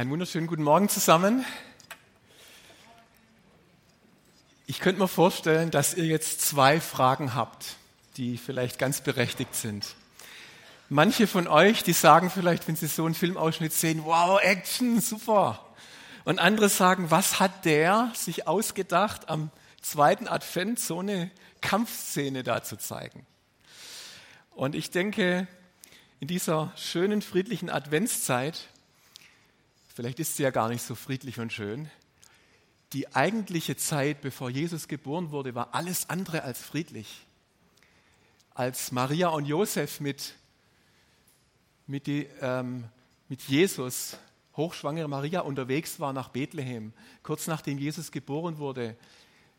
Einen wunderschönen guten Morgen zusammen. Ich könnte mir vorstellen, dass ihr jetzt zwei Fragen habt, die vielleicht ganz berechtigt sind. Manche von euch, die sagen vielleicht, wenn sie so einen Filmausschnitt sehen, wow, Action, super. Und andere sagen, was hat der sich ausgedacht, am zweiten Advent so eine Kampfszene da zu zeigen? Und ich denke, in dieser schönen, friedlichen Adventszeit vielleicht ist sie ja gar nicht so friedlich und schön. Die eigentliche Zeit, bevor Jesus geboren wurde, war alles andere als friedlich. Als Maria und Josef mit, mit, die, ähm, mit Jesus, hochschwangere Maria, unterwegs war nach Bethlehem, kurz nachdem Jesus geboren wurde,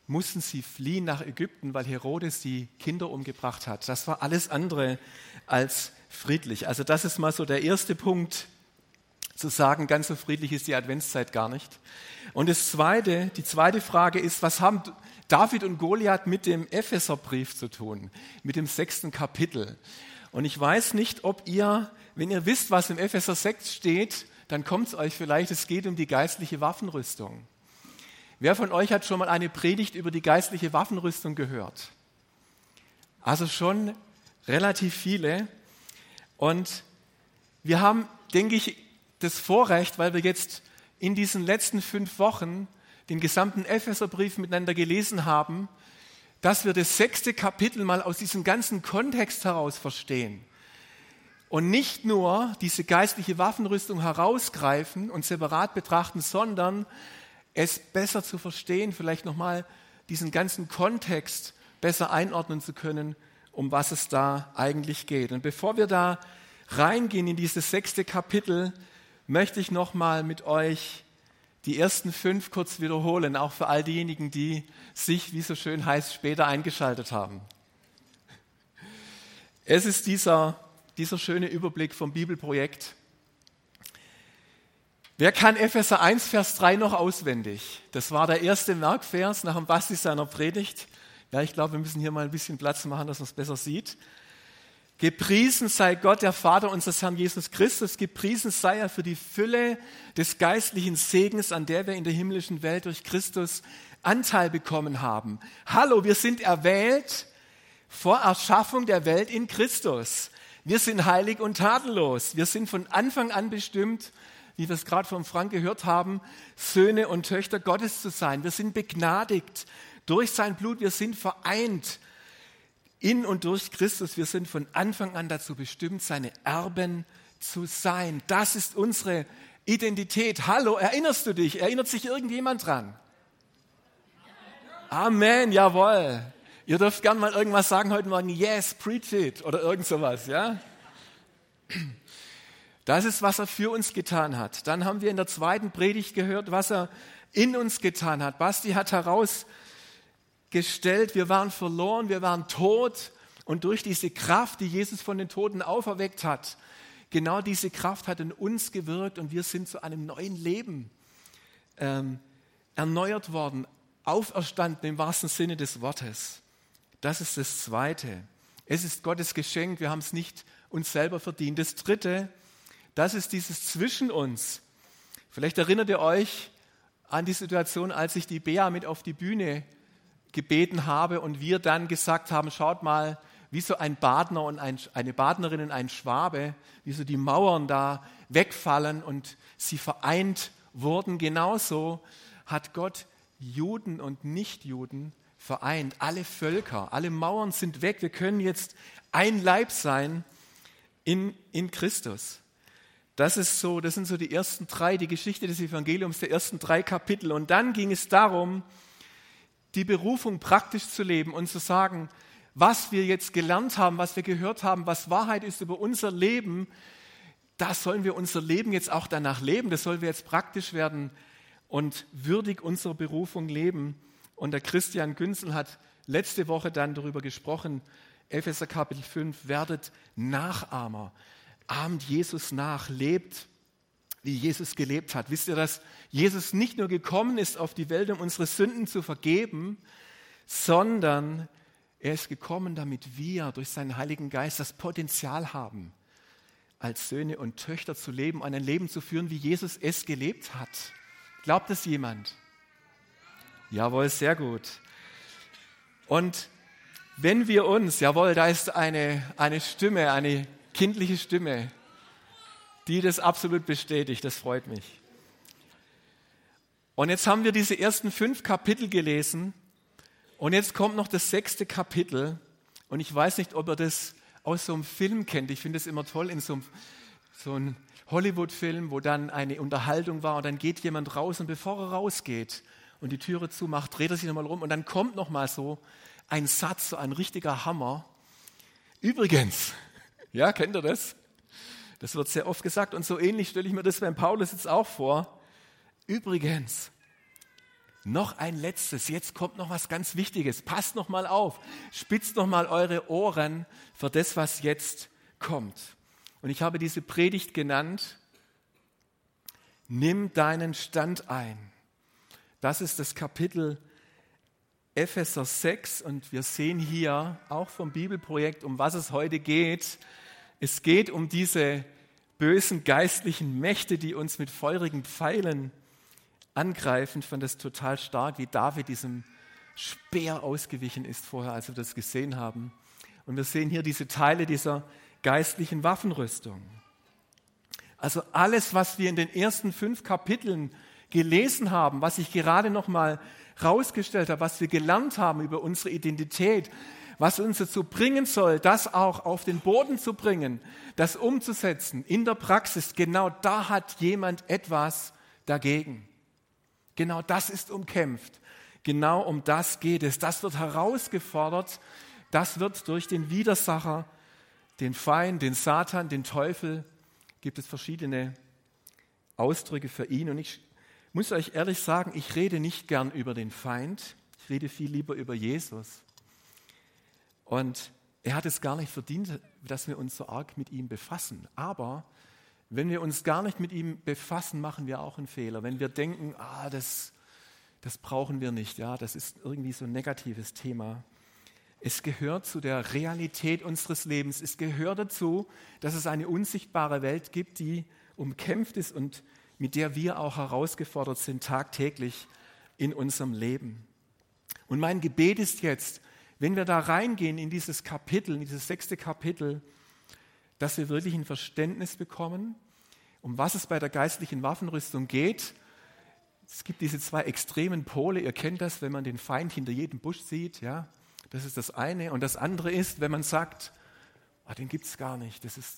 mussten sie fliehen nach Ägypten, weil Herodes die Kinder umgebracht hat. Das war alles andere als friedlich. Also das ist mal so der erste Punkt, zu sagen, ganz so friedlich ist die Adventszeit gar nicht. Und das zweite, die zweite Frage ist, was haben David und Goliath mit dem Epheserbrief zu tun, mit dem sechsten Kapitel? Und ich weiß nicht, ob ihr, wenn ihr wisst, was im Epheser 6 steht, dann kommt es euch vielleicht, es geht um die geistliche Waffenrüstung. Wer von euch hat schon mal eine Predigt über die geistliche Waffenrüstung gehört? Also schon relativ viele. Und wir haben, denke ich, das Vorrecht, weil wir jetzt in diesen letzten fünf Wochen den gesamten Epheserbrief miteinander gelesen haben, dass wir das sechste Kapitel mal aus diesem ganzen Kontext heraus verstehen und nicht nur diese geistliche Waffenrüstung herausgreifen und separat betrachten, sondern es besser zu verstehen, vielleicht nochmal diesen ganzen Kontext besser einordnen zu können, um was es da eigentlich geht. Und bevor wir da reingehen in dieses sechste Kapitel, möchte ich nochmal mit euch die ersten fünf kurz wiederholen, auch für all diejenigen, die sich, wie so schön heißt, später eingeschaltet haben. Es ist dieser, dieser schöne Überblick vom Bibelprojekt. Wer kann Epheser 1, Vers 3 noch auswendig? Das war der erste Merkvers nach dem Basti seiner Predigt. Ja, ich glaube, wir müssen hier mal ein bisschen Platz machen, dass man es besser sieht. Gepriesen sei Gott, der Vater unseres Herrn Jesus Christus. Gepriesen sei er für die Fülle des geistlichen Segens, an der wir in der himmlischen Welt durch Christus Anteil bekommen haben. Hallo, wir sind erwählt vor Erschaffung der Welt in Christus. Wir sind heilig und tadellos. Wir sind von Anfang an bestimmt, wie wir es gerade von Frank gehört haben, Söhne und Töchter Gottes zu sein. Wir sind begnadigt durch sein Blut. Wir sind vereint in und durch Christus, wir sind von Anfang an dazu bestimmt, seine Erben zu sein. Das ist unsere Identität. Hallo, erinnerst du dich? Erinnert sich irgendjemand dran? Amen, jawohl. Ihr dürft gern mal irgendwas sagen heute Morgen. Yes, preach it oder irgend sowas, ja? Das ist, was er für uns getan hat. Dann haben wir in der zweiten Predigt gehört, was er in uns getan hat. Basti hat heraus gestellt, wir waren verloren, wir waren tot und durch diese Kraft, die Jesus von den Toten auferweckt hat, genau diese Kraft hat in uns gewirkt und wir sind zu einem neuen Leben ähm, erneuert worden, auferstanden im wahrsten Sinne des Wortes. Das ist das Zweite. Es ist Gottes Geschenk, wir haben es nicht uns selber verdient. Das Dritte, das ist dieses zwischen uns. Vielleicht erinnert ihr euch an die Situation, als ich die Bea mit auf die Bühne gebeten habe und wir dann gesagt haben, schaut mal, wie so ein Badner und ein, eine Badnerin und ein Schwabe, wie so die Mauern da wegfallen und sie vereint wurden. Genauso hat Gott Juden und Nichtjuden vereint. Alle Völker, alle Mauern sind weg. Wir können jetzt ein Leib sein in, in Christus. Das ist so, das sind so die ersten drei, die Geschichte des Evangeliums, der ersten drei Kapitel. Und dann ging es darum, die Berufung praktisch zu leben und zu sagen, was wir jetzt gelernt haben, was wir gehört haben, was Wahrheit ist über unser Leben, da sollen wir unser Leben jetzt auch danach leben, das sollen wir jetzt praktisch werden und würdig unserer Berufung leben. Und der Christian Günzel hat letzte Woche dann darüber gesprochen, Epheser Kapitel 5, werdet Nachahmer, ahmt Jesus nach, lebt wie Jesus gelebt hat. Wisst ihr, dass Jesus nicht nur gekommen ist auf die Welt, um unsere Sünden zu vergeben, sondern er ist gekommen, damit wir durch seinen Heiligen Geist das Potenzial haben, als Söhne und Töchter zu leben, ein Leben zu führen, wie Jesus es gelebt hat. Glaubt es jemand? Jawohl, sehr gut. Und wenn wir uns, jawohl, da ist eine, eine Stimme, eine kindliche Stimme, die das absolut bestätigt, das freut mich. Und jetzt haben wir diese ersten fünf Kapitel gelesen und jetzt kommt noch das sechste Kapitel und ich weiß nicht, ob ihr das aus so einem Film kennt. Ich finde es immer toll in so einem, so einem Hollywood-Film, wo dann eine Unterhaltung war und dann geht jemand raus und bevor er rausgeht und die Türe zumacht, dreht er sich nochmal rum und dann kommt nochmal so ein Satz, so ein richtiger Hammer. Übrigens, ja, kennt ihr das? Das wird sehr oft gesagt und so ähnlich stelle ich mir das beim Paulus jetzt auch vor. Übrigens, noch ein letztes, jetzt kommt noch was ganz Wichtiges. Passt noch mal auf, spitzt noch mal eure Ohren für das, was jetzt kommt. Und ich habe diese Predigt genannt, nimm deinen Stand ein. Das ist das Kapitel Epheser 6 und wir sehen hier auch vom Bibelprojekt, um was es heute geht. Es geht um diese bösen geistlichen Mächte, die uns mit feurigen Pfeilen angreifen. Ich fand das total stark, wie David diesem Speer ausgewichen ist vorher, als wir das gesehen haben. Und wir sehen hier diese Teile dieser geistlichen Waffenrüstung. Also alles, was wir in den ersten fünf Kapiteln gelesen haben, was ich gerade noch mal rausgestellt habe, was wir gelernt haben über unsere Identität, was uns dazu bringen soll, das auch auf den Boden zu bringen, das umzusetzen in der Praxis, genau da hat jemand etwas dagegen. Genau das ist umkämpft. Genau um das geht es. Das wird herausgefordert. Das wird durch den Widersacher, den Feind, den Satan, den Teufel, gibt es verschiedene Ausdrücke für ihn. Und ich muss euch ehrlich sagen, ich rede nicht gern über den Feind. Ich rede viel lieber über Jesus. Und er hat es gar nicht verdient, dass wir uns so arg mit ihm befassen. Aber wenn wir uns gar nicht mit ihm befassen, machen wir auch einen Fehler. Wenn wir denken, ah, das, das brauchen wir nicht, ja, das ist irgendwie so ein negatives Thema. Es gehört zu der Realität unseres Lebens. Es gehört dazu, dass es eine unsichtbare Welt gibt, die umkämpft ist und mit der wir auch herausgefordert sind tagtäglich in unserem Leben. Und mein Gebet ist jetzt, wenn wir da reingehen in dieses Kapitel, in dieses sechste Kapitel, dass wir wirklich ein Verständnis bekommen, um was es bei der geistlichen Waffenrüstung geht. Es gibt diese zwei extremen Pole. Ihr kennt das, wenn man den Feind hinter jedem Busch sieht. Ja, das ist das eine. Und das andere ist, wenn man sagt, oh, den es gar nicht. Das ist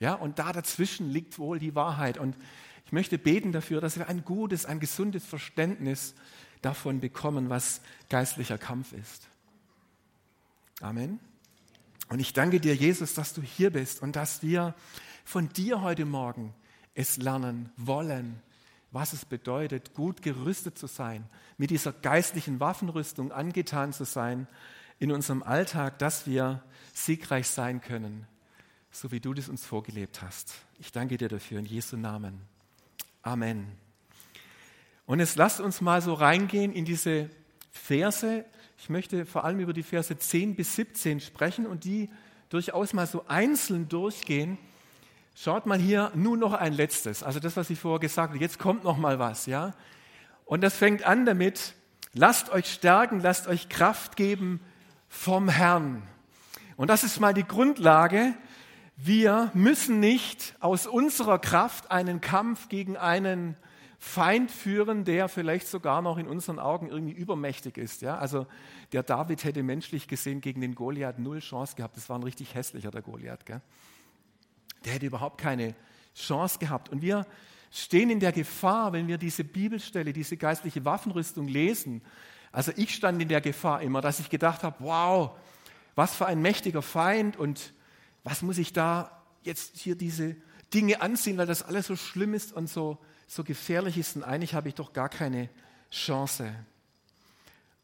ja, und da dazwischen liegt wohl die Wahrheit. Und ich möchte beten dafür, dass wir ein gutes, ein gesundes Verständnis davon bekommen, was geistlicher Kampf ist. Amen. Und ich danke dir, Jesus, dass du hier bist und dass wir von dir heute Morgen es lernen wollen, was es bedeutet, gut gerüstet zu sein, mit dieser geistlichen Waffenrüstung angetan zu sein in unserem Alltag, dass wir siegreich sein können, so wie du das uns vorgelebt hast. Ich danke dir dafür in Jesu Namen. Amen. Und jetzt lasst uns mal so reingehen in diese Verse, ich möchte vor allem über die Verse 10 bis 17 sprechen und die durchaus mal so einzeln durchgehen. Schaut mal hier nur noch ein letztes, also das, was ich vorher gesagt habe. Jetzt kommt noch mal was, ja? Und das fängt an damit: Lasst euch stärken, lasst euch Kraft geben vom Herrn. Und das ist mal die Grundlage. Wir müssen nicht aus unserer Kraft einen Kampf gegen einen Feind führen, der vielleicht sogar noch in unseren Augen irgendwie übermächtig ist. Ja? Also der David hätte menschlich gesehen gegen den Goliath null Chance gehabt. Das war ein richtig hässlicher, der Goliath. Gell? Der hätte überhaupt keine Chance gehabt. Und wir stehen in der Gefahr, wenn wir diese Bibelstelle, diese geistliche Waffenrüstung lesen. Also ich stand in der Gefahr immer, dass ich gedacht habe, wow, was für ein mächtiger Feind und was muss ich da jetzt hier diese Dinge anziehen, weil das alles so schlimm ist und so so gefährlich ist und eigentlich habe ich doch gar keine Chance.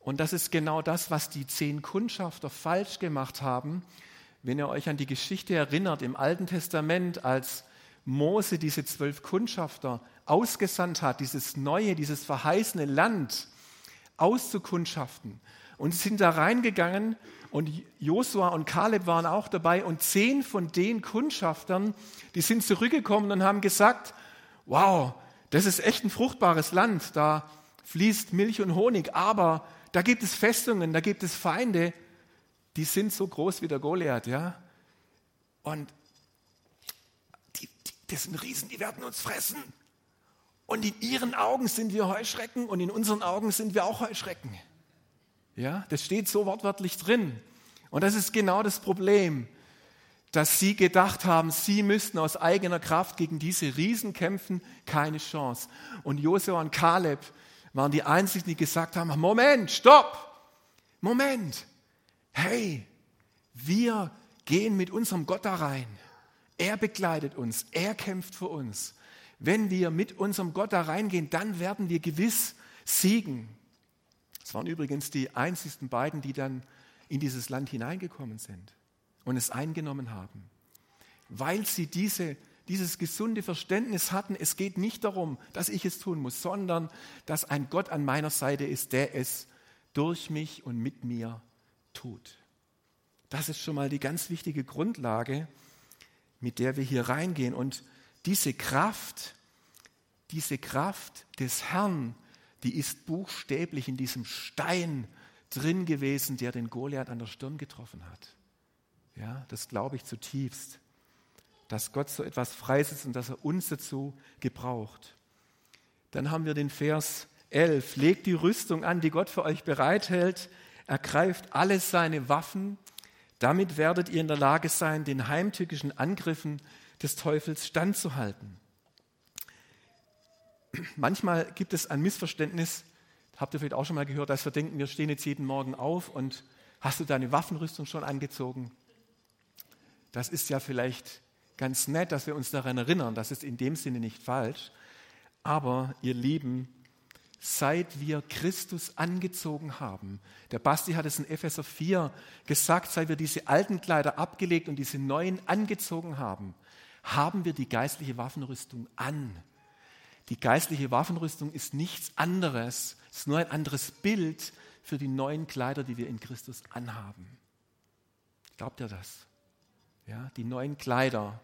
Und das ist genau das, was die zehn Kundschafter falsch gemacht haben. Wenn ihr euch an die Geschichte erinnert im Alten Testament, als Mose diese zwölf Kundschafter ausgesandt hat, dieses neue, dieses verheißene Land auszukundschaften. und sind da reingegangen und Josua und Kaleb waren auch dabei und zehn von den Kundschaftern, die sind zurückgekommen und haben gesagt, wow, das ist echt ein fruchtbares Land, da fließt Milch und Honig, aber da gibt es Festungen, da gibt es Feinde, die sind so groß wie der Goliath, ja. Und die, die, das sind Riesen, die werden uns fressen. Und in ihren Augen sind wir Heuschrecken und in unseren Augen sind wir auch Heuschrecken. Ja, das steht so wortwörtlich drin. Und das ist genau das Problem, dass sie gedacht haben, sie müssten aus eigener Kraft gegen diese Riesen kämpfen, keine Chance. Und Josua und Kaleb waren die einzigen, die gesagt haben, Moment, stopp, Moment, hey, wir gehen mit unserem Gott da rein. Er begleitet uns, er kämpft für uns. Wenn wir mit unserem Gott da reingehen, dann werden wir gewiss siegen. Das waren übrigens die einzigsten beiden, die dann in dieses Land hineingekommen sind und es eingenommen haben. Weil sie diese, dieses gesunde Verständnis hatten, es geht nicht darum, dass ich es tun muss, sondern dass ein Gott an meiner Seite ist, der es durch mich und mit mir tut. Das ist schon mal die ganz wichtige Grundlage, mit der wir hier reingehen. Und diese Kraft, diese Kraft des Herrn, die ist buchstäblich in diesem Stein drin gewesen, der den Goliath an der Stirn getroffen hat. Ja, das glaube ich zutiefst, dass Gott so etwas freisetzt und dass er uns dazu gebraucht. Dann haben wir den Vers 11. Legt die Rüstung an, die Gott für euch bereithält, ergreift alle seine Waffen damit werdet ihr in der Lage sein, den heimtückischen Angriffen des Teufels standzuhalten. Manchmal gibt es ein Missverständnis, habt ihr vielleicht auch schon mal gehört, dass wir denken, wir stehen jetzt jeden Morgen auf und hast du deine Waffenrüstung schon angezogen? Das ist ja vielleicht ganz nett, dass wir uns daran erinnern, das ist in dem Sinne nicht falsch. Aber ihr Lieben, seit wir Christus angezogen haben. Der Basti hat es in Epheser 4 gesagt, seit wir diese alten Kleider abgelegt und diese neuen angezogen haben, haben wir die geistliche Waffenrüstung an. Die geistliche Waffenrüstung ist nichts anderes, ist nur ein anderes Bild für die neuen Kleider, die wir in Christus anhaben. Glaubt ihr das? Ja, die neuen Kleider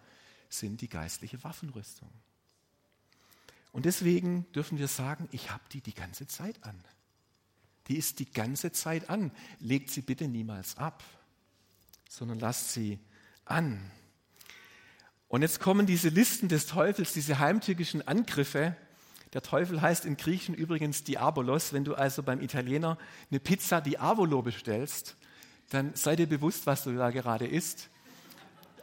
sind die geistliche Waffenrüstung. Und deswegen dürfen wir sagen, ich habe die die ganze Zeit an. Die ist die ganze Zeit an. Legt sie bitte niemals ab, sondern lasst sie an. Und jetzt kommen diese Listen des Teufels, diese heimtückischen Angriffe. Der Teufel heißt im Griechischen übrigens Diabolos. Wenn du also beim Italiener eine Pizza Diavolo bestellst, dann sei dir bewusst, was du da gerade isst.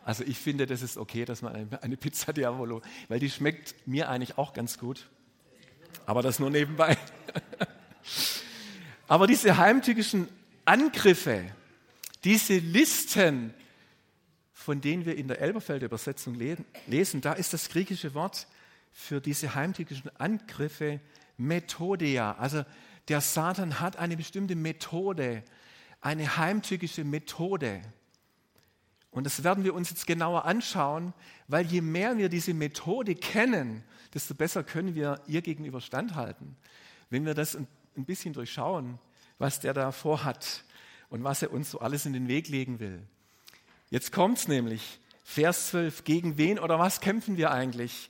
Also ich finde, das ist okay, dass man eine Pizza Diavolo, weil die schmeckt mir eigentlich auch ganz gut. Aber das nur nebenbei. Aber diese heimtückischen Angriffe, diese Listen, von denen wir in der Elberfelder Übersetzung lesen, da ist das griechische Wort für diese heimtückischen Angriffe Methodia. Also der Satan hat eine bestimmte Methode, eine heimtückische Methode. Und das werden wir uns jetzt genauer anschauen, weil je mehr wir diese Methode kennen, desto besser können wir ihr gegenüber standhalten. Wenn wir das ein bisschen durchschauen, was der da vorhat und was er uns so alles in den Weg legen will. Jetzt kommt es nämlich, Vers 12, gegen wen oder was kämpfen wir eigentlich?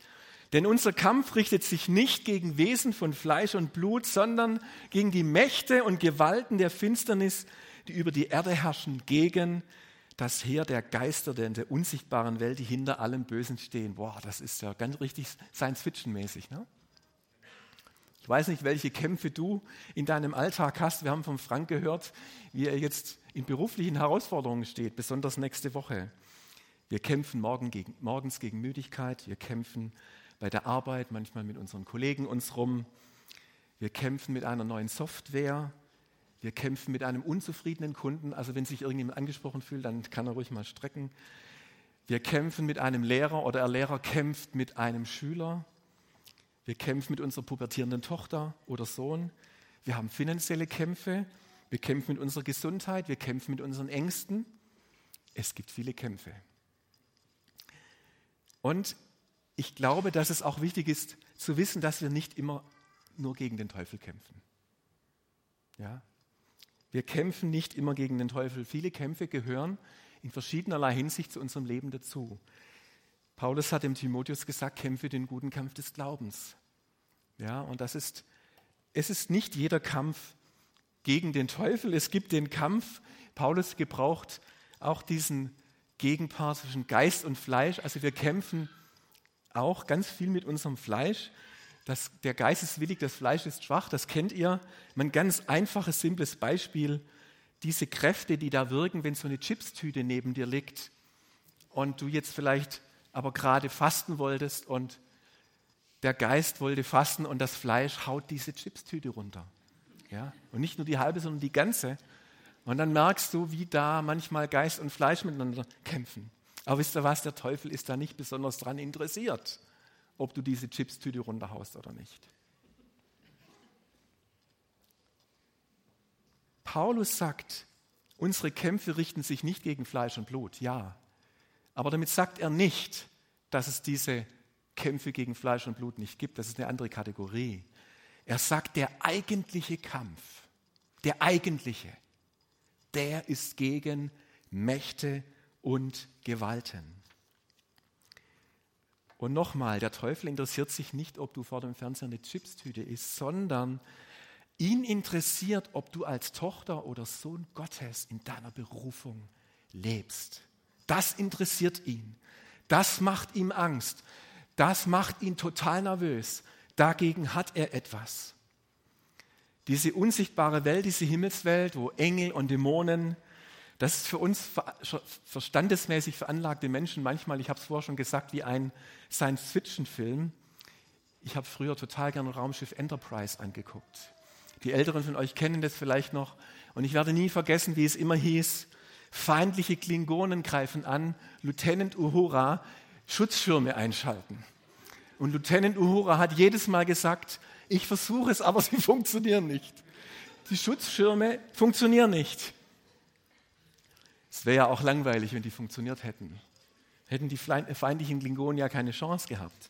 Denn unser Kampf richtet sich nicht gegen Wesen von Fleisch und Blut, sondern gegen die Mächte und Gewalten der Finsternis, die über die Erde herrschen, gegen das Heer der Geister der in der unsichtbaren Welt, die hinter allem Bösen stehen. Boah, das ist ja ganz richtig Science-Fiction-mäßig. Ne? Ich weiß nicht, welche Kämpfe du in deinem Alltag hast. Wir haben von Frank gehört, wie er jetzt in beruflichen Herausforderungen steht, besonders nächste Woche. Wir kämpfen morgen gegen, morgens gegen Müdigkeit, wir kämpfen bei der Arbeit, manchmal mit unseren Kollegen uns rum. Wir kämpfen mit einer neuen Software, wir kämpfen mit einem unzufriedenen Kunden. Also wenn sich irgendjemand angesprochen fühlt, dann kann er ruhig mal strecken. Wir kämpfen mit einem Lehrer oder der Lehrer kämpft mit einem Schüler. Wir kämpfen mit unserer pubertierenden Tochter oder Sohn. Wir haben finanzielle Kämpfe. Wir kämpfen mit unserer Gesundheit. Wir kämpfen mit unseren Ängsten. Es gibt viele Kämpfe. Und ich glaube, dass es auch wichtig ist zu wissen, dass wir nicht immer nur gegen den Teufel kämpfen. Ja, Wir kämpfen nicht immer gegen den Teufel. Viele Kämpfe gehören in verschiedenerlei Hinsicht zu unserem Leben dazu. Paulus hat dem Timotheus gesagt, kämpfe den guten Kampf des Glaubens. Ja, und das ist, es ist nicht jeder Kampf gegen den Teufel. Es gibt den Kampf. Paulus gebraucht auch diesen Gegenpart zwischen Geist und Fleisch. Also wir kämpfen auch ganz viel mit unserem Fleisch. Das, der Geist ist willig, das Fleisch ist schwach, das kennt ihr. Ein ganz einfaches, simples Beispiel. Diese Kräfte, die da wirken, wenn so eine Chipstüte neben dir liegt und du jetzt vielleicht aber gerade fasten wolltest und der Geist wollte fasten und das Fleisch haut diese Chipstüte runter. Ja? Und nicht nur die halbe, sondern die ganze. Und dann merkst du, wie da manchmal Geist und Fleisch miteinander kämpfen. Aber wisst ihr was, der Teufel ist da nicht besonders dran interessiert, ob du diese Chipstüte runterhaust oder nicht. Paulus sagt, unsere Kämpfe richten sich nicht gegen Fleisch und Blut, ja. Aber damit sagt er nicht, dass es diese Kämpfe gegen Fleisch und Blut nicht gibt. Das ist eine andere Kategorie. Er sagt, der eigentliche Kampf, der eigentliche, der ist gegen Mächte und Gewalten. Und nochmal, der Teufel interessiert sich nicht, ob du vor dem Fernseher eine Chipstüte isst, sondern ihn interessiert, ob du als Tochter oder Sohn Gottes in deiner Berufung lebst. Das interessiert ihn. Das macht ihm Angst. Das macht ihn total nervös. Dagegen hat er etwas. Diese unsichtbare Welt, diese Himmelswelt, wo Engel und Dämonen, das ist für uns verstandesmäßig veranlagte Menschen manchmal, ich habe es vorher schon gesagt, wie ein Science-Fiction-Film. Ich habe früher total gerne Raumschiff Enterprise angeguckt. Die Älteren von euch kennen das vielleicht noch. Und ich werde nie vergessen, wie es immer hieß, feindliche Klingonen greifen an, Lieutenant Uhura, Schutzschirme einschalten. Und Lieutenant Uhura hat jedes Mal gesagt, ich versuche es, aber sie funktionieren nicht. Die Schutzschirme funktionieren nicht. Es wäre ja auch langweilig, wenn die funktioniert hätten. Hätten die feindlichen Klingonen ja keine Chance gehabt.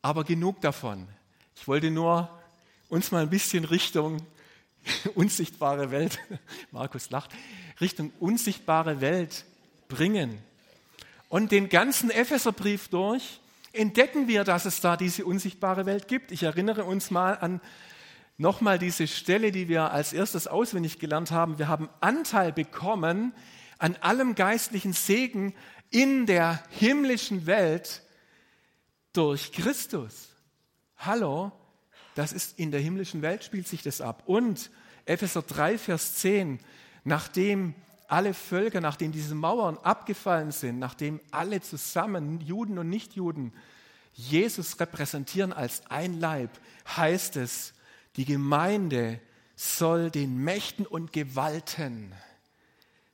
Aber genug davon. Ich wollte nur uns mal ein bisschen Richtung unsichtbare Welt, Markus lacht, Richtung unsichtbare Welt bringen. Und den ganzen Epheserbrief durch entdecken wir, dass es da diese unsichtbare Welt gibt. Ich erinnere uns mal an nochmal diese Stelle, die wir als erstes auswendig gelernt haben. Wir haben Anteil bekommen an allem geistlichen Segen in der himmlischen Welt durch Christus. Hallo, das ist in der himmlischen Welt spielt sich das ab. Und Epheser 3, Vers 10, nachdem alle Völker, nachdem diese Mauern abgefallen sind, nachdem alle zusammen, Juden und Nichtjuden, Jesus repräsentieren als ein Leib, heißt es, die Gemeinde soll den Mächten und Gewalten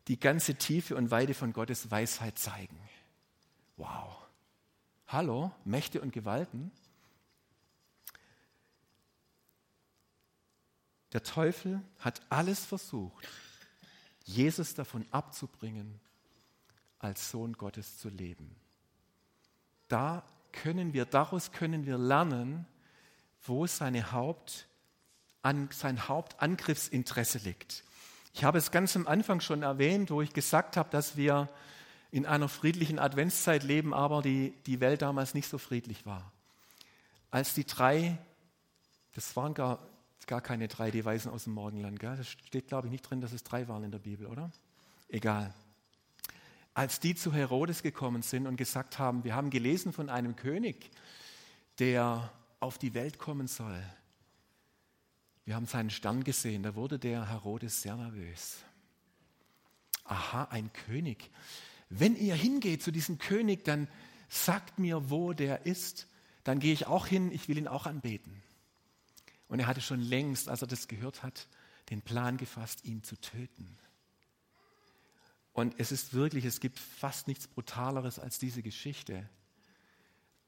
die ganze Tiefe und Weite von Gottes Weisheit zeigen. Wow. Hallo, Mächte und Gewalten? Der Teufel hat alles versucht, Jesus davon abzubringen, als Sohn Gottes zu leben. Da können wir, daraus können wir lernen, wo seine Haupt, an, sein Hauptangriffsinteresse liegt. Ich habe es ganz am Anfang schon erwähnt, wo ich gesagt habe, dass wir in einer friedlichen Adventszeit leben, aber die, die Welt damals nicht so friedlich war. Als die drei, das waren gar gar keine drei, die Weisen aus dem Morgenland. Gell? Das steht, glaube ich, nicht drin, dass es drei waren in der Bibel, oder? Egal. Als die zu Herodes gekommen sind und gesagt haben, wir haben gelesen von einem König, der auf die Welt kommen soll. Wir haben seinen Stern gesehen, da wurde der Herodes sehr nervös. Aha, ein König. Wenn ihr hingeht zu diesem König, dann sagt mir, wo der ist. Dann gehe ich auch hin, ich will ihn auch anbeten. Und er hatte schon längst, als er das gehört hat, den Plan gefasst, ihn zu töten. Und es ist wirklich, es gibt fast nichts Brutaleres als diese Geschichte,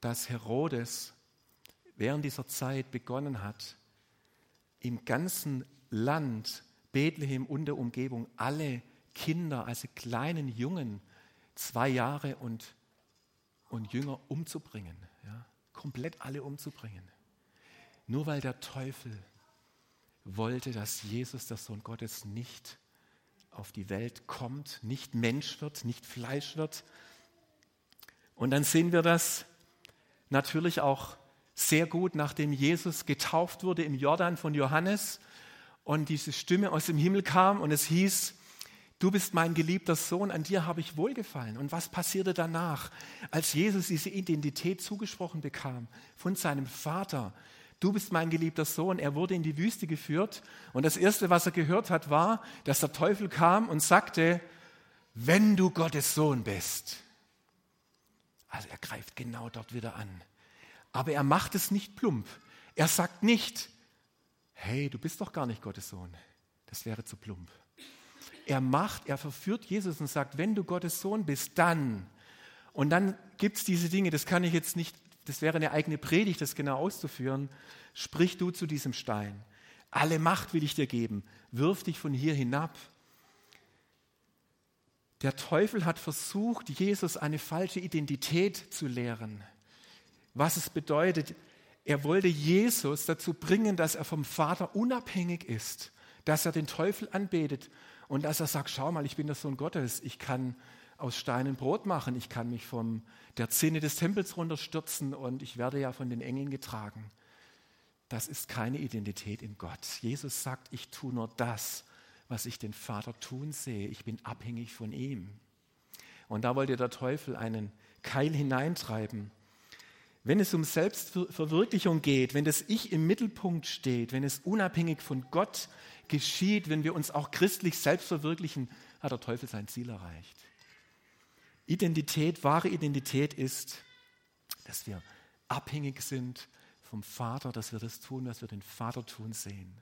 dass Herodes während dieser Zeit begonnen hat, im ganzen Land, Bethlehem und der Umgebung, alle Kinder, also kleinen Jungen, zwei Jahre und, und jünger umzubringen. Ja? Komplett alle umzubringen. Nur weil der Teufel wollte, dass Jesus, der Sohn Gottes, nicht auf die Welt kommt, nicht Mensch wird, nicht Fleisch wird. Und dann sehen wir das natürlich auch sehr gut, nachdem Jesus getauft wurde im Jordan von Johannes und diese Stimme aus dem Himmel kam und es hieß, du bist mein geliebter Sohn, an dir habe ich wohlgefallen. Und was passierte danach, als Jesus diese Identität zugesprochen bekam von seinem Vater? Du bist mein geliebter Sohn. Er wurde in die Wüste geführt und das Erste, was er gehört hat, war, dass der Teufel kam und sagte, wenn du Gottes Sohn bist. Also er greift genau dort wieder an. Aber er macht es nicht plump. Er sagt nicht, hey, du bist doch gar nicht Gottes Sohn. Das wäre zu plump. Er macht, er verführt Jesus und sagt, wenn du Gottes Sohn bist, dann. Und dann gibt es diese Dinge, das kann ich jetzt nicht, das wäre eine eigene Predigt, das genau auszuführen. Sprich du zu diesem Stein. Alle Macht will ich dir geben. Wirf dich von hier hinab. Der Teufel hat versucht, Jesus eine falsche Identität zu lehren. Was es bedeutet, er wollte Jesus dazu bringen, dass er vom Vater unabhängig ist, dass er den Teufel anbetet und dass er sagt, schau mal, ich bin der Sohn Gottes, ich kann aus Steinen Brot machen, ich kann mich von der Zinne des Tempels runterstürzen und ich werde ja von den Engeln getragen. Das ist keine Identität in Gott. Jesus sagt, ich tue nur das, was ich den Vater tun sehe. Ich bin abhängig von ihm. Und da wollte der Teufel einen Keil hineintreiben. Wenn es um Selbstverwirklichung geht, wenn das Ich im Mittelpunkt steht, wenn es unabhängig von Gott geschieht, wenn wir uns auch christlich selbst verwirklichen, hat der Teufel sein Ziel erreicht. Identität, wahre Identität ist, dass wir abhängig sind vom Vater, dass wir das tun, was wir den Vater tun sehen.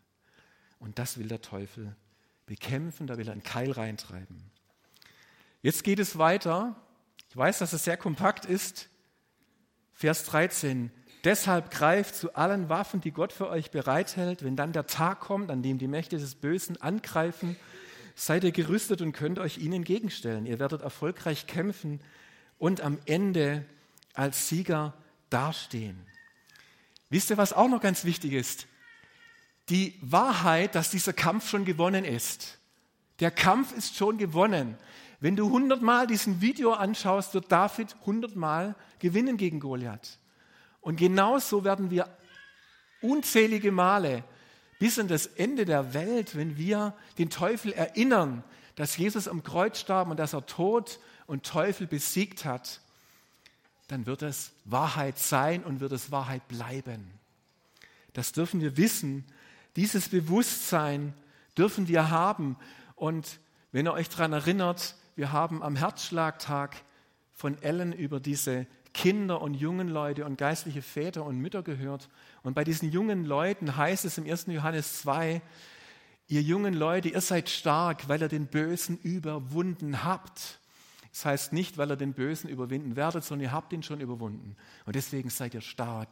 Und das will der Teufel bekämpfen, da will er einen Keil reintreiben. Jetzt geht es weiter. Ich weiß, dass es sehr kompakt ist. Vers 13. Deshalb greift zu allen Waffen, die Gott für euch bereithält. Wenn dann der Tag kommt, an dem die Mächte des Bösen angreifen, seid ihr gerüstet und könnt euch ihnen entgegenstellen. Ihr werdet erfolgreich kämpfen und am Ende als Sieger dastehen. Wisst ihr, was auch noch ganz wichtig ist? Die Wahrheit, dass dieser Kampf schon gewonnen ist. Der Kampf ist schon gewonnen. Wenn du hundertmal diesen Video anschaust, wird David hundertmal gewinnen gegen Goliath. Und genauso werden wir unzählige Male bis an das Ende der Welt, wenn wir den Teufel erinnern, dass Jesus am Kreuz starb und dass er Tod und Teufel besiegt hat, dann wird es Wahrheit sein und wird es Wahrheit bleiben. Das dürfen wir wissen. Dieses Bewusstsein dürfen wir haben. Und wenn ihr euch daran erinnert, wir haben am Herzschlagtag von Ellen über diese Kinder und jungen Leute und geistliche Väter und Mütter gehört. Und bei diesen jungen Leuten heißt es im 1. Johannes 2, ihr jungen Leute, ihr seid stark, weil ihr den Bösen überwunden habt. Das heißt nicht, weil ihr den Bösen überwinden werdet, sondern ihr habt ihn schon überwunden. Und deswegen seid ihr stark.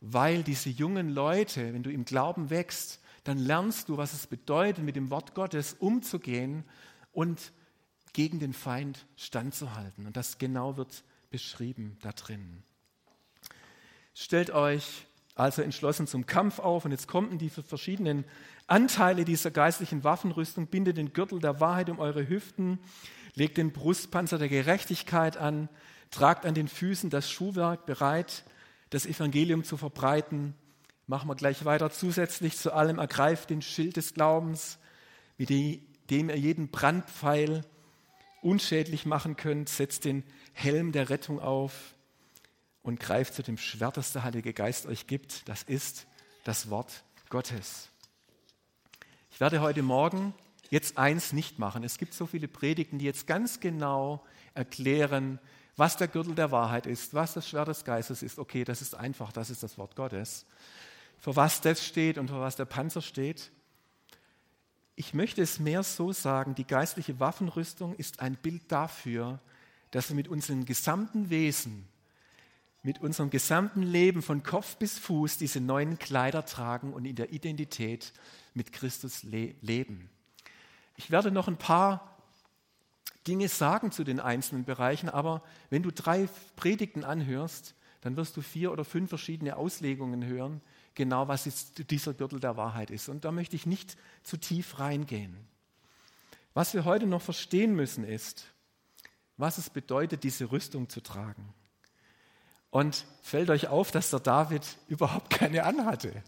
Weil diese jungen Leute, wenn du im Glauben wächst, dann lernst du, was es bedeutet, mit dem Wort Gottes umzugehen und gegen den Feind standzuhalten. Und das genau wird beschrieben da drin. Stellt euch also entschlossen zum Kampf auf und jetzt kommen die verschiedenen Anteile dieser geistlichen Waffenrüstung. Bindet den Gürtel der Wahrheit um eure Hüften, legt den Brustpanzer der Gerechtigkeit an, tragt an den Füßen das Schuhwerk bereit, das Evangelium zu verbreiten. Machen wir gleich weiter. Zusätzlich zu allem ergreift den Schild des Glaubens, mit dem ihr jeden Brandpfeil unschädlich machen könnt. Setzt den Helm der Rettung auf und greift zu dem Schwert, das der Heilige Geist euch gibt. Das ist das Wort Gottes. Ich werde heute Morgen jetzt eins nicht machen. Es gibt so viele Predigten, die jetzt ganz genau erklären, was der Gürtel der Wahrheit ist, was das Schwert des Geistes ist. Okay, das ist einfach, das ist das Wort Gottes. Für was das steht und für was der Panzer steht. Ich möchte es mehr so sagen, die geistliche Waffenrüstung ist ein Bild dafür, dass wir mit unserem gesamten Wesen, mit unserem gesamten Leben von Kopf bis Fuß diese neuen Kleider tragen und in der Identität mit Christus le leben. Ich werde noch ein paar Dinge sagen zu den einzelnen Bereichen, aber wenn du drei Predigten anhörst, dann wirst du vier oder fünf verschiedene Auslegungen hören, genau, was dieser Gürtel der Wahrheit ist. Und da möchte ich nicht zu tief reingehen. Was wir heute noch verstehen müssen, ist, was es bedeutet, diese Rüstung zu tragen. Und fällt euch auf, dass der David überhaupt keine anhatte.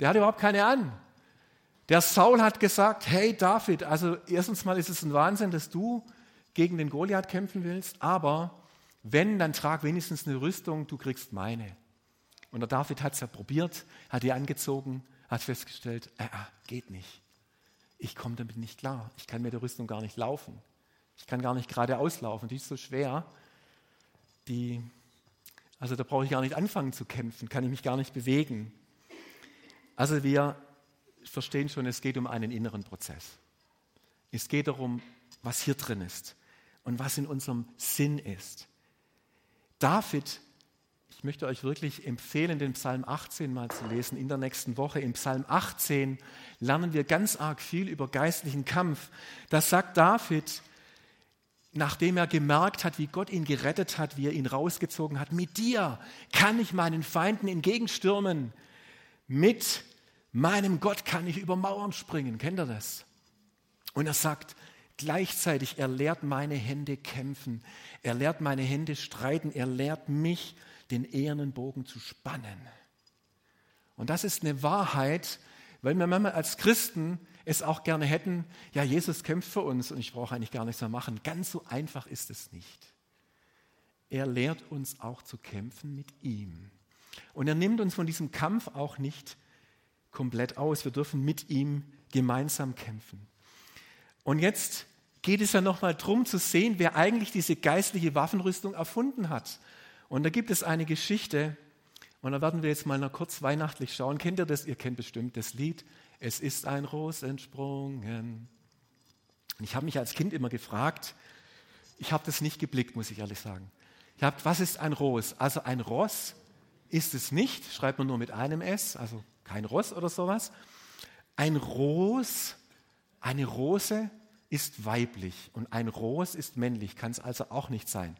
Der hatte überhaupt keine an. Der Saul hat gesagt, hey David, also erstens mal ist es ein Wahnsinn, dass du gegen den Goliath kämpfen willst, aber wenn, dann trag wenigstens eine Rüstung, du kriegst meine. Und der David hat es ja probiert, hat die angezogen, hat festgestellt, äh, äh, geht nicht. Ich komme damit nicht klar. Ich kann mit der Rüstung gar nicht laufen. Ich kann gar nicht geradeaus laufen. Die ist so schwer. Die, also da brauche ich gar nicht anfangen zu kämpfen, kann ich mich gar nicht bewegen. Also wir verstehen schon, es geht um einen inneren Prozess. Es geht darum, was hier drin ist und was in unserem Sinn ist. David, ich möchte euch wirklich empfehlen, den Psalm 18 mal zu lesen in der nächsten Woche. Im Psalm 18 lernen wir ganz arg viel über geistlichen Kampf. Das sagt David, nachdem er gemerkt hat, wie Gott ihn gerettet hat, wie er ihn rausgezogen hat. Mit dir kann ich meinen Feinden entgegenstürmen. Mit meinem Gott kann ich über Mauern springen. Kennt ihr das? Und er sagt, Gleichzeitig, er lehrt meine Hände kämpfen, er lehrt meine Hände streiten, er lehrt mich, den ehernen Bogen zu spannen. Und das ist eine Wahrheit, weil wir manchmal als Christen es auch gerne hätten, ja, Jesus kämpft für uns und ich brauche eigentlich gar nichts mehr machen. Ganz so einfach ist es nicht. Er lehrt uns auch zu kämpfen mit ihm. Und er nimmt uns von diesem Kampf auch nicht komplett aus. Wir dürfen mit ihm gemeinsam kämpfen. Und jetzt geht es ja nochmal darum zu sehen, wer eigentlich diese geistliche Waffenrüstung erfunden hat. Und da gibt es eine Geschichte, und da werden wir jetzt mal noch kurz weihnachtlich schauen. Kennt ihr das? Ihr kennt bestimmt das Lied. Es ist ein Ros entsprungen. Und ich habe mich als Kind immer gefragt, ich habe das nicht geblickt, muss ich ehrlich sagen. Ich habe, was ist ein Ros? Also ein Ross ist es nicht, schreibt man nur mit einem S, also kein Ross oder sowas. Ein Ros, eine Rose ist weiblich und ein Ros ist männlich, kann es also auch nicht sein.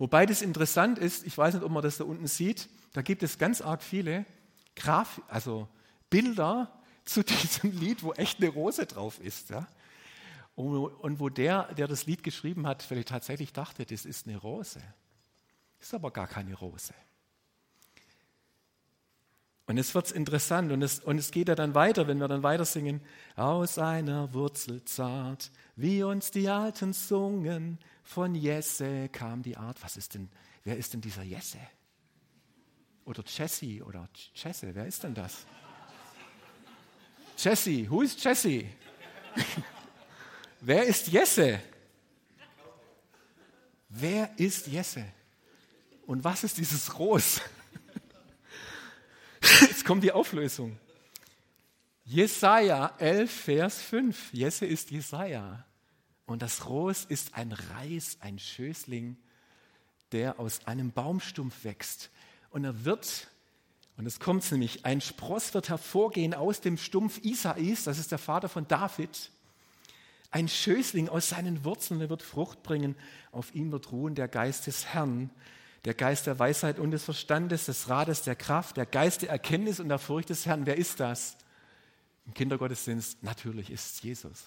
Wobei das interessant ist, ich weiß nicht, ob man das da unten sieht, da gibt es ganz arg viele Graf, also Bilder zu diesem Lied, wo echt eine Rose drauf ist. Ja? Und wo der, der das Lied geschrieben hat, vielleicht tatsächlich dachte, das ist eine Rose. Ist aber gar keine Rose. Und es wird interessant und es, und es geht ja dann weiter, wenn wir dann weiter singen. Aus einer Wurzel zart, wie uns die Alten sungen, von Jesse kam die Art. Was ist denn, wer ist denn dieser Jesse? Oder Jesse oder Jesse, wer ist denn das? Jesse, who is Jesse? wer ist Jesse? Wer ist Jesse? Und was ist dieses Ros? Jetzt kommt die Auflösung. Jesaja 11, Vers 5. Jesse ist Jesaja. Und das Ros ist ein Reis, ein Schößling, der aus einem Baumstumpf wächst. Und er wird, und es kommt nämlich, ein Spross wird hervorgehen aus dem Stumpf Isais, das ist der Vater von David. Ein Schößling aus seinen Wurzeln, er wird Frucht bringen. Auf ihm wird ruhen der Geist des Herrn der Geist der Weisheit und des Verstandes, des Rates, der Kraft, der Geist der Erkenntnis und der Furcht des Herrn. Wer ist das? Im Kindergottesdienst natürlich ist es Jesus.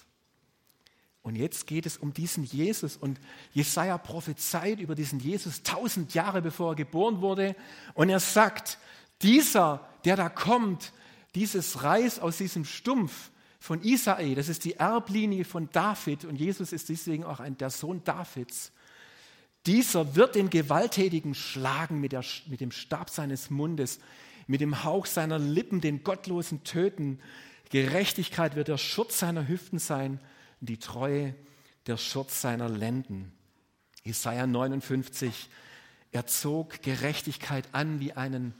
Und jetzt geht es um diesen Jesus. Und Jesaja prophezeit über diesen Jesus tausend Jahre bevor er geboren wurde. Und er sagt, dieser, der da kommt, dieses Reis aus diesem Stumpf von Isai, das ist die Erblinie von David. Und Jesus ist deswegen auch ein, der Sohn Davids. Dieser wird den Gewalttätigen schlagen mit, der, mit dem Stab seines Mundes, mit dem Hauch seiner Lippen den Gottlosen töten. Gerechtigkeit wird der Schutz seiner Hüften sein die Treue der Schutz seiner Lenden. Jesaja 59, er zog Gerechtigkeit an wie einen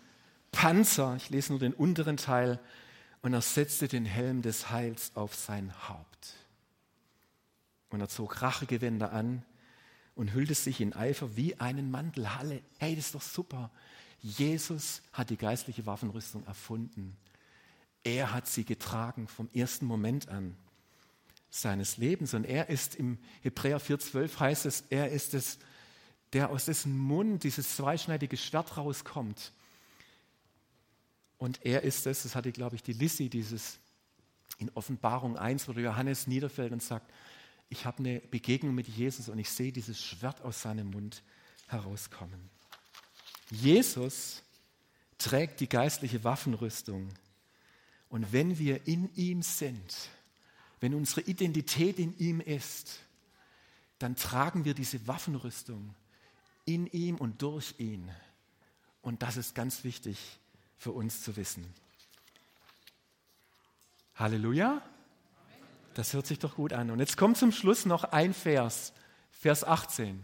Panzer. Ich lese nur den unteren Teil. Und er setzte den Helm des Heils auf sein Haupt. Und er zog Rachegewänder an und hüllte sich in Eifer wie einen Mantel. Halle, hey, das ist doch super. Jesus hat die geistliche Waffenrüstung erfunden. Er hat sie getragen vom ersten Moment an seines Lebens. Und er ist im Hebräer 4,12 heißt es, er ist es, der aus dessen Mund dieses zweischneidige Schwert rauskommt. Und er ist es, das hatte, glaube ich, die Lissy, dieses in Offenbarung 1, wo Johannes niederfällt und sagt, ich habe eine Begegnung mit Jesus und ich sehe dieses Schwert aus seinem Mund herauskommen. Jesus trägt die geistliche Waffenrüstung. Und wenn wir in ihm sind, wenn unsere Identität in ihm ist, dann tragen wir diese Waffenrüstung in ihm und durch ihn. Und das ist ganz wichtig für uns zu wissen. Halleluja. Das hört sich doch gut an. Und jetzt kommt zum Schluss noch ein Vers, Vers 18.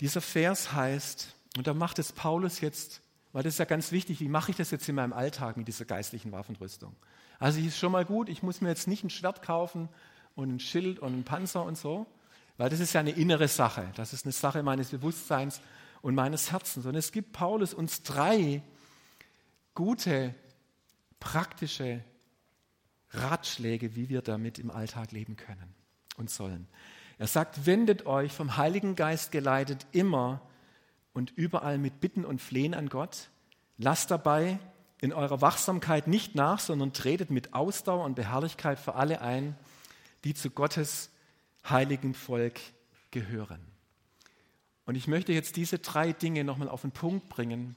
Dieser Vers heißt, und da macht es Paulus jetzt, weil das ist ja ganz wichtig, wie mache ich das jetzt in meinem Alltag mit dieser geistlichen Waffenrüstung? Also ist schon mal gut, ich muss mir jetzt nicht ein Schwert kaufen und ein Schild und ein Panzer und so, weil das ist ja eine innere Sache. Das ist eine Sache meines Bewusstseins und meines Herzens. Und es gibt Paulus uns drei gute, praktische Ratschläge, wie wir damit im Alltag leben können und sollen. Er sagt, wendet euch vom Heiligen Geist geleitet immer und überall mit Bitten und Flehen an Gott. Lasst dabei in eurer Wachsamkeit nicht nach, sondern tretet mit Ausdauer und Beharrlichkeit für alle ein, die zu Gottes heiligen Volk gehören. Und ich möchte jetzt diese drei Dinge nochmal auf den Punkt bringen,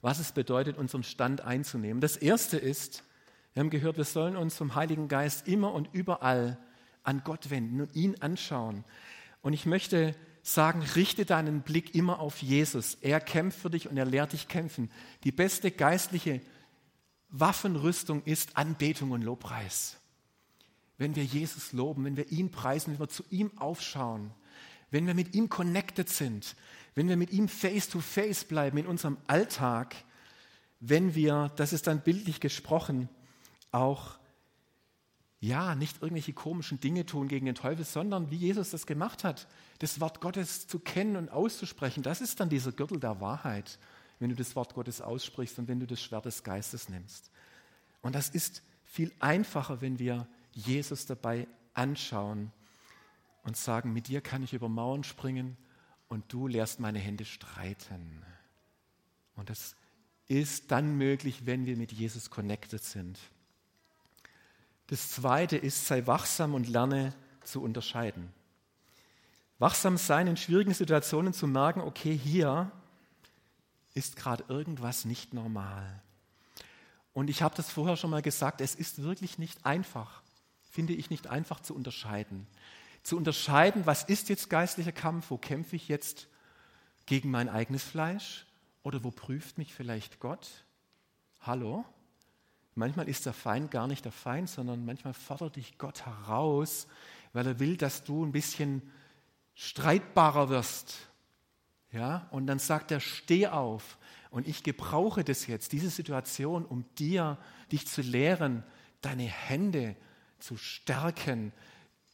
was es bedeutet, unseren Stand einzunehmen. Das erste ist, wir haben gehört, wir sollen uns vom Heiligen Geist immer und überall an Gott wenden und ihn anschauen. Und ich möchte sagen, richte deinen Blick immer auf Jesus. Er kämpft für dich und er lehrt dich kämpfen. Die beste geistliche Waffenrüstung ist Anbetung und Lobpreis. Wenn wir Jesus loben, wenn wir ihn preisen, wenn wir zu ihm aufschauen, wenn wir mit ihm connected sind, wenn wir mit ihm face to face bleiben in unserem Alltag, wenn wir, das ist dann bildlich gesprochen, auch ja, nicht irgendwelche komischen Dinge tun gegen den Teufel, sondern wie Jesus das gemacht hat, das Wort Gottes zu kennen und auszusprechen, das ist dann dieser Gürtel der Wahrheit, wenn du das Wort Gottes aussprichst und wenn du das Schwert des Geistes nimmst. Und das ist viel einfacher, wenn wir Jesus dabei anschauen und sagen, mit dir kann ich über Mauern springen und du lehrst meine Hände streiten. Und das ist dann möglich, wenn wir mit Jesus connected sind. Das zweite ist, sei wachsam und lerne zu unterscheiden. Wachsam sein in schwierigen Situationen zu merken, okay, hier ist gerade irgendwas nicht normal. Und ich habe das vorher schon mal gesagt, es ist wirklich nicht einfach, finde ich nicht einfach zu unterscheiden. Zu unterscheiden, was ist jetzt geistlicher Kampf, wo kämpfe ich jetzt gegen mein eigenes Fleisch oder wo prüft mich vielleicht Gott? Hallo? Manchmal ist der Feind gar nicht der Feind, sondern manchmal fordert dich Gott heraus, weil er will, dass du ein bisschen streitbarer wirst. Ja, und dann sagt er, steh auf. Und ich gebrauche das jetzt, diese Situation, um dir, dich zu lehren, deine Hände zu stärken,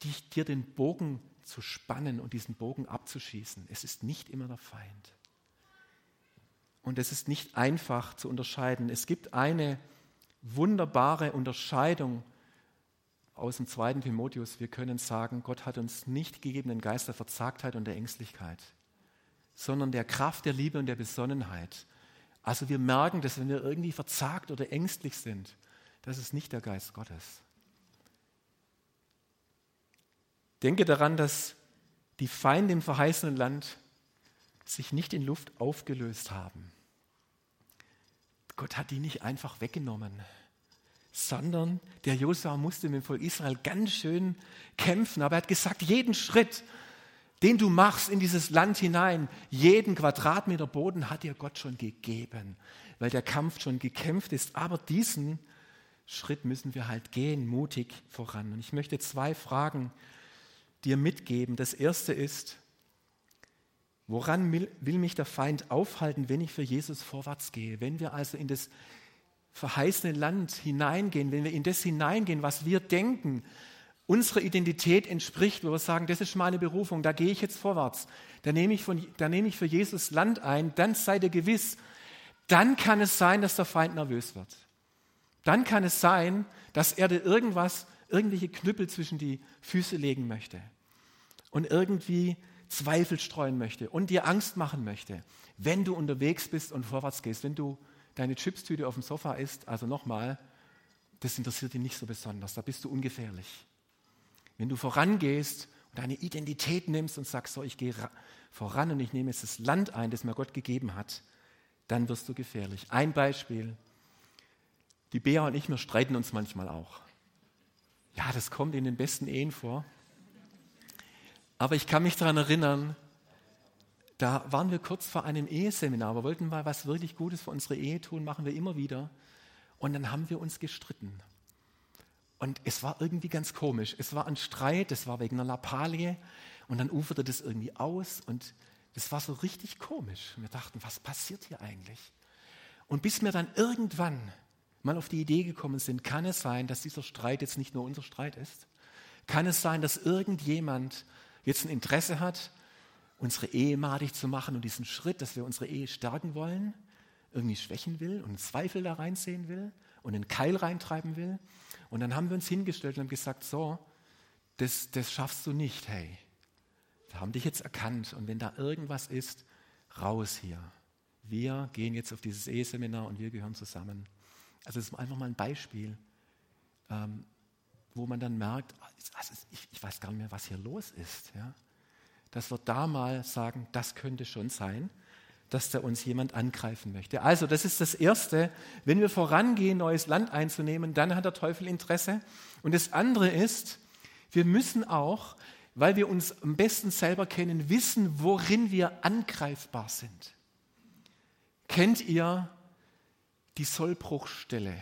dich, dir den Bogen zu spannen und diesen Bogen abzuschießen. Es ist nicht immer der Feind. Und es ist nicht einfach zu unterscheiden. Es gibt eine wunderbare Unterscheidung aus dem zweiten Timotheus. Wir können sagen, Gott hat uns nicht gegeben den Geist der Verzagtheit und der Ängstlichkeit, sondern der Kraft, der Liebe und der Besonnenheit. Also wir merken, dass wenn wir irgendwie verzagt oder ängstlich sind, das ist nicht der Geist Gottes. Denke daran, dass die Feinde im verheißenen Land sich nicht in Luft aufgelöst haben. Gott hat die nicht einfach weggenommen, sondern der Josua musste mit dem Volk Israel ganz schön kämpfen. Aber er hat gesagt, jeden Schritt, den du machst in dieses Land hinein, jeden Quadratmeter Boden hat dir Gott schon gegeben, weil der Kampf schon gekämpft ist. Aber diesen Schritt müssen wir halt gehen, mutig voran. Und ich möchte zwei Fragen dir mitgeben. Das erste ist, Woran will, mich der Feind aufhalten, wenn ich für Jesus vorwärts gehe? Wenn wir also in das verheißene Land hineingehen, wenn wir in das hineingehen, was wir denken, unsere Identität entspricht, wo wir sagen, das ist meine Berufung, da gehe ich jetzt vorwärts, da nehme ich, von, da nehme ich für Jesus Land ein, dann seid ihr gewiss, dann kann es sein, dass der Feind nervös wird. Dann kann es sein, dass er dir irgendwas, irgendwelche Knüppel zwischen die Füße legen möchte und irgendwie Zweifel streuen möchte und dir Angst machen möchte, wenn du unterwegs bist und vorwärts gehst, wenn du deine Chipstüte auf dem Sofa isst, also nochmal, das interessiert ihn nicht so besonders, da bist du ungefährlich. Wenn du vorangehst und deine Identität nimmst und sagst, so, ich gehe voran und ich nehme jetzt das Land ein, das mir Gott gegeben hat, dann wirst du gefährlich. Ein Beispiel. Die Bea und ich, wir streiten uns manchmal auch. Ja, das kommt in den besten Ehen vor. Aber ich kann mich daran erinnern, da waren wir kurz vor einem Eheseminar, wir wollten mal was wirklich Gutes für unsere Ehe tun, machen wir immer wieder. Und dann haben wir uns gestritten. Und es war irgendwie ganz komisch. Es war ein Streit, es war wegen einer Lappalie und dann uferte das irgendwie aus und das war so richtig komisch. Und wir dachten, was passiert hier eigentlich? Und bis wir dann irgendwann mal auf die Idee gekommen sind, kann es sein, dass dieser Streit jetzt nicht nur unser Streit ist? Kann es sein, dass irgendjemand jetzt ein Interesse hat, unsere Ehe madig zu machen und diesen Schritt, dass wir unsere Ehe stärken wollen, irgendwie schwächen will und Zweifel da reinsehen will und einen Keil reintreiben will. Und dann haben wir uns hingestellt und haben gesagt, so, das, das schaffst du nicht, hey. Wir haben dich jetzt erkannt und wenn da irgendwas ist, raus hier. Wir gehen jetzt auf dieses Eheseminar und wir gehören zusammen. Also das ist einfach mal ein Beispiel, ähm, wo man dann merkt, also ich, weiß gar nicht mehr, was hier los ist. Dass wir da mal sagen, das könnte schon sein, dass da uns jemand angreifen möchte. Also das ist das Erste, wenn wir vorangehen, neues Land einzunehmen, dann hat der Teufel Interesse. Und das andere ist, wir müssen auch, weil wir uns am besten selber kennen, wissen, worin wir angreifbar sind. Kennt ihr die Sollbruchstelle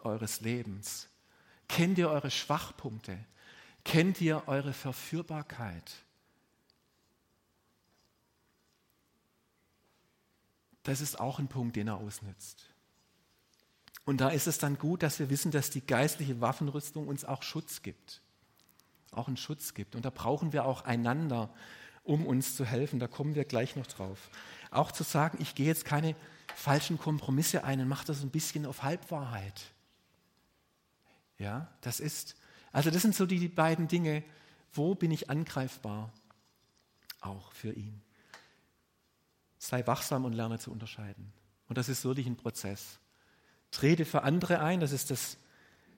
eures Lebens? Kennt ihr eure Schwachpunkte? Kennt ihr eure Verführbarkeit? Das ist auch ein Punkt, den er ausnützt. Und da ist es dann gut, dass wir wissen, dass die geistliche Waffenrüstung uns auch Schutz gibt. Auch einen Schutz gibt. Und da brauchen wir auch einander, um uns zu helfen. Da kommen wir gleich noch drauf. Auch zu sagen, ich gehe jetzt keine falschen Kompromisse ein und mache das ein bisschen auf Halbwahrheit. Ja, das ist, also das sind so die beiden Dinge, wo bin ich angreifbar? Auch für ihn. Sei wachsam und lerne zu unterscheiden. Und das ist wirklich ein Prozess. Trete für andere ein, das ist das,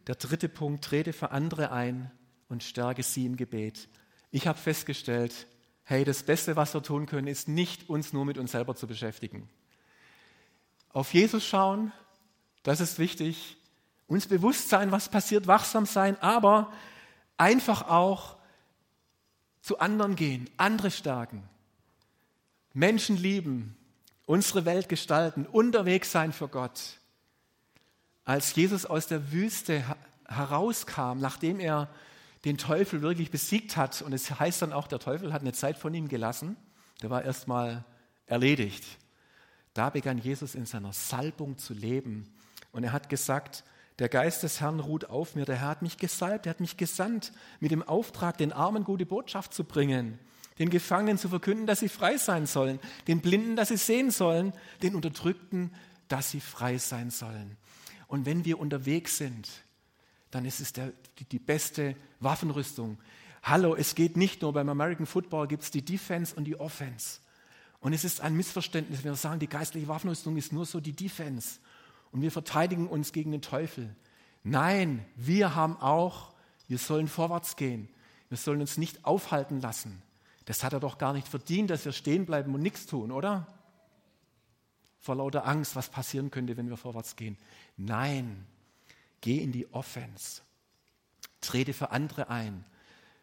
der dritte Punkt, trete für andere ein und stärke sie im Gebet. Ich habe festgestellt, hey, das Beste, was wir tun können, ist nicht uns nur mit uns selber zu beschäftigen. Auf Jesus schauen, das ist wichtig. Uns bewusst sein, was passiert, wachsam sein, aber einfach auch zu anderen gehen, andere stärken. Menschen lieben, unsere Welt gestalten, unterwegs sein für Gott. Als Jesus aus der Wüste herauskam, nachdem er den Teufel wirklich besiegt hat, und es heißt dann auch, der Teufel hat eine Zeit von ihm gelassen, der war erstmal erledigt. Da begann Jesus in seiner Salbung zu leben. Und er hat gesagt, der Geist des Herrn ruht auf mir, der Herr hat mich gesalbt, er hat mich gesandt, mit dem Auftrag, den Armen gute Botschaft zu bringen den Gefangenen zu verkünden, dass sie frei sein sollen, den Blinden, dass sie sehen sollen, den Unterdrückten, dass sie frei sein sollen. Und wenn wir unterwegs sind, dann ist es der, die, die, beste Waffenrüstung. Hallo, es geht nicht nur beim American Football, gibt es die Defense und die Offense. Und es ist ein Missverständnis, wenn wir sagen, die geistliche Waffenrüstung ist nur so die Defense und wir verteidigen uns gegen den Teufel. Nein, wir haben auch, wir sollen vorwärts gehen. Wir sollen uns nicht aufhalten lassen. Das hat er doch gar nicht verdient, dass wir stehen bleiben und nichts tun, oder? Vor lauter Angst, was passieren könnte, wenn wir vorwärts gehen. Nein, geh in die Offense. Trete für andere ein.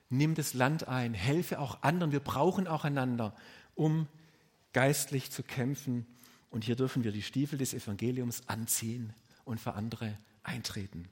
Nimm das Land ein. Helfe auch anderen. Wir brauchen auch einander, um geistlich zu kämpfen. Und hier dürfen wir die Stiefel des Evangeliums anziehen und für andere eintreten.